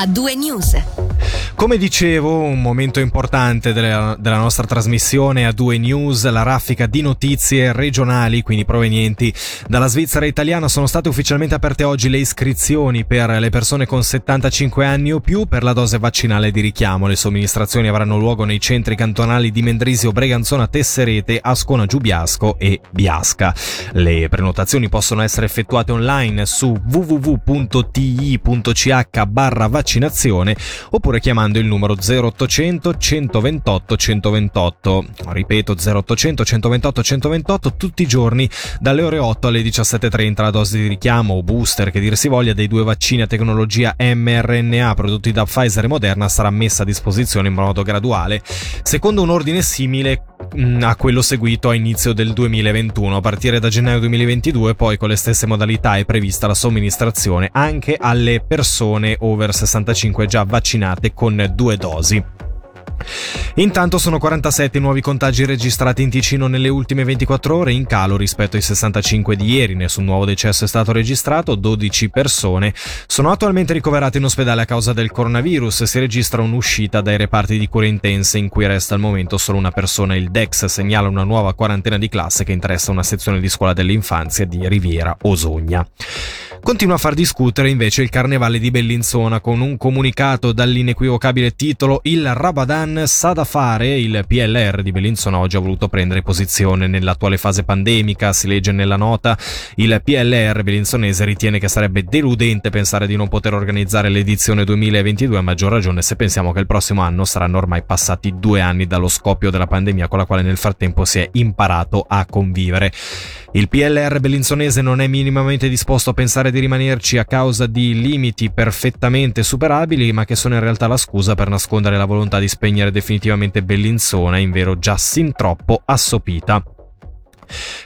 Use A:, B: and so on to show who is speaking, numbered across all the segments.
A: a due news.
B: Come dicevo, un momento importante della, della, nostra trasmissione a due news, la raffica di notizie regionali, quindi provenienti dalla Svizzera italiana. Sono state ufficialmente aperte oggi le iscrizioni per le persone con 75 anni o più per la dose vaccinale di richiamo. Le somministrazioni avranno luogo nei centri cantonali di Mendrisio, Breganzona, Tesserete, Ascona, Giubiasco e Biasca. Le prenotazioni possono essere effettuate online su www.ti.ch barra vaccinazione oppure chiamando chiamando il numero 0800 128 128. Ripeto 0800 128 128 tutti i giorni dalle ore 8 alle 17.30 la dose di richiamo o booster che dir si voglia dei due vaccini a tecnologia mRNA prodotti da Pfizer e Moderna sarà messa a disposizione in modo graduale secondo un ordine simile mm, a quello seguito a inizio del 2021. A partire da gennaio 2022 poi con le stesse modalità è prevista la somministrazione anche alle persone over 65 già vaccinate con due dosi. Intanto sono 47 i nuovi contagi registrati in Ticino nelle ultime 24 ore, in calo rispetto ai 65 di ieri. Nessun nuovo decesso è stato registrato, 12 persone sono attualmente ricoverate in ospedale a causa del coronavirus. Si registra un'uscita dai reparti di cure intense in cui resta al momento solo una persona. Il DEX segnala una nuova quarantena di classe che interessa una sezione di scuola dell'infanzia di Riviera Osogna. Continua a far discutere invece il carnevale di Bellinzona con un comunicato dall'inequivocabile titolo Il Rabadan sa da fare. Il PLR di Bellinzona oggi ha voluto prendere posizione nell'attuale fase pandemica. Si legge nella nota il PLR bellinzonese ritiene che sarebbe deludente pensare di non poter organizzare l'edizione 2022 a maggior ragione se pensiamo che il prossimo anno saranno ormai passati due anni dallo scoppio della pandemia con la quale nel frattempo si è imparato a convivere. Il PLR bellinzonese non è minimamente disposto a pensare di rimanerci a causa di limiti perfettamente superabili, ma che sono in realtà la scusa per nascondere la volontà di spegnere definitivamente Bellinzona, in vero già sin troppo assopita.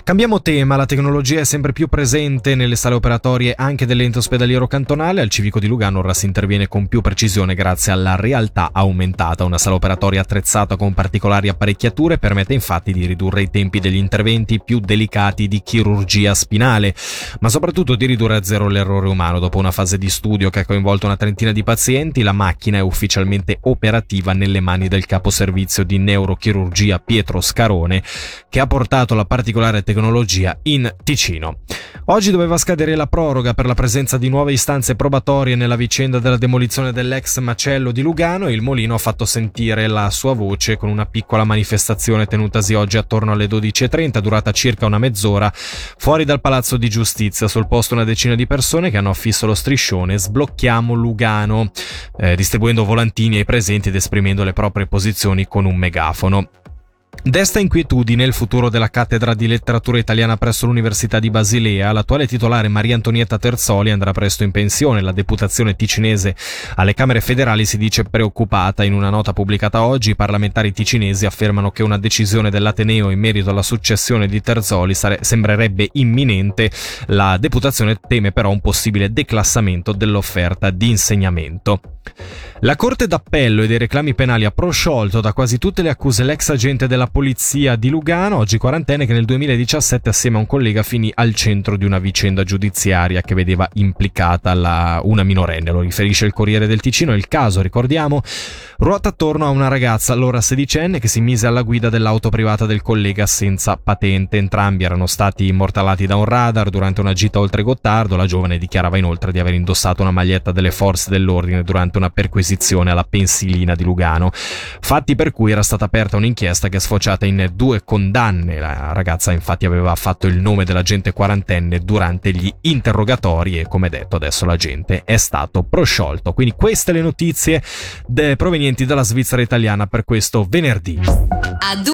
B: Cambiamo tema, la tecnologia è sempre più presente nelle sale operatorie anche dell'ente ospedaliero cantonale, al civico di Lugano ora si interviene con più precisione grazie alla realtà aumentata. Una sala operatoria attrezzata con particolari apparecchiature permette infatti di ridurre i tempi degli interventi più delicati di chirurgia spinale, ma soprattutto di ridurre a zero l'errore umano. Dopo una fase di studio che ha coinvolto una trentina di pazienti, la macchina è ufficialmente operativa nelle mani del capo servizio di neurochirurgia Pietro Scarone, che ha portato la particolare tecnologia in Ticino. Oggi doveva scadere la proroga per la presenza di nuove istanze probatorie nella vicenda della demolizione dell'ex macello di Lugano e il Molino ha fatto sentire la sua voce con una piccola manifestazione tenutasi oggi attorno alle 12.30, durata circa una mezz'ora, fuori dal Palazzo di Giustizia. Sul posto una decina di persone che hanno affisso lo striscione Sblocchiamo Lugano, eh, distribuendo volantini ai presenti ed esprimendo le proprie posizioni con un megafono. Desta inquietudine il futuro della cattedra di letteratura italiana presso l'Università di Basilea. L'attuale titolare Maria Antonietta Terzoli andrà presto in pensione. La deputazione ticinese alle Camere federali si dice preoccupata. In una nota pubblicata oggi, i parlamentari ticinesi affermano che una decisione dell'Ateneo in merito alla successione di Terzoli sare- sembrerebbe imminente. La deputazione teme però un possibile declassamento dell'offerta di insegnamento. La Corte d'Appello e dei reclami penali ha prosciolto da quasi tutte le accuse l'ex agente della polizia di Lugano, oggi quarantenne, che nel 2017 assieme a un collega finì al centro di una vicenda giudiziaria che vedeva implicata la, una minorenne. Lo riferisce il Corriere del Ticino. Il caso, ricordiamo, ruota attorno a una ragazza, allora sedicenne, che si mise alla guida dell'auto privata del collega senza patente. Entrambi erano stati immortalati da un radar durante una gita oltre Gottardo. La giovane dichiarava inoltre di aver indossato una maglietta delle forze dell'ordine durante una perquisizione alla pensilina di Lugano, fatti per cui era stata aperta un'inchiesta che è sfociata in due condanne. La ragazza infatti aveva fatto il nome dell'agente quarantenne durante gli interrogatori e come detto adesso l'agente è stato prosciolto. Quindi queste le notizie provenienti dalla Svizzera italiana per questo venerdì.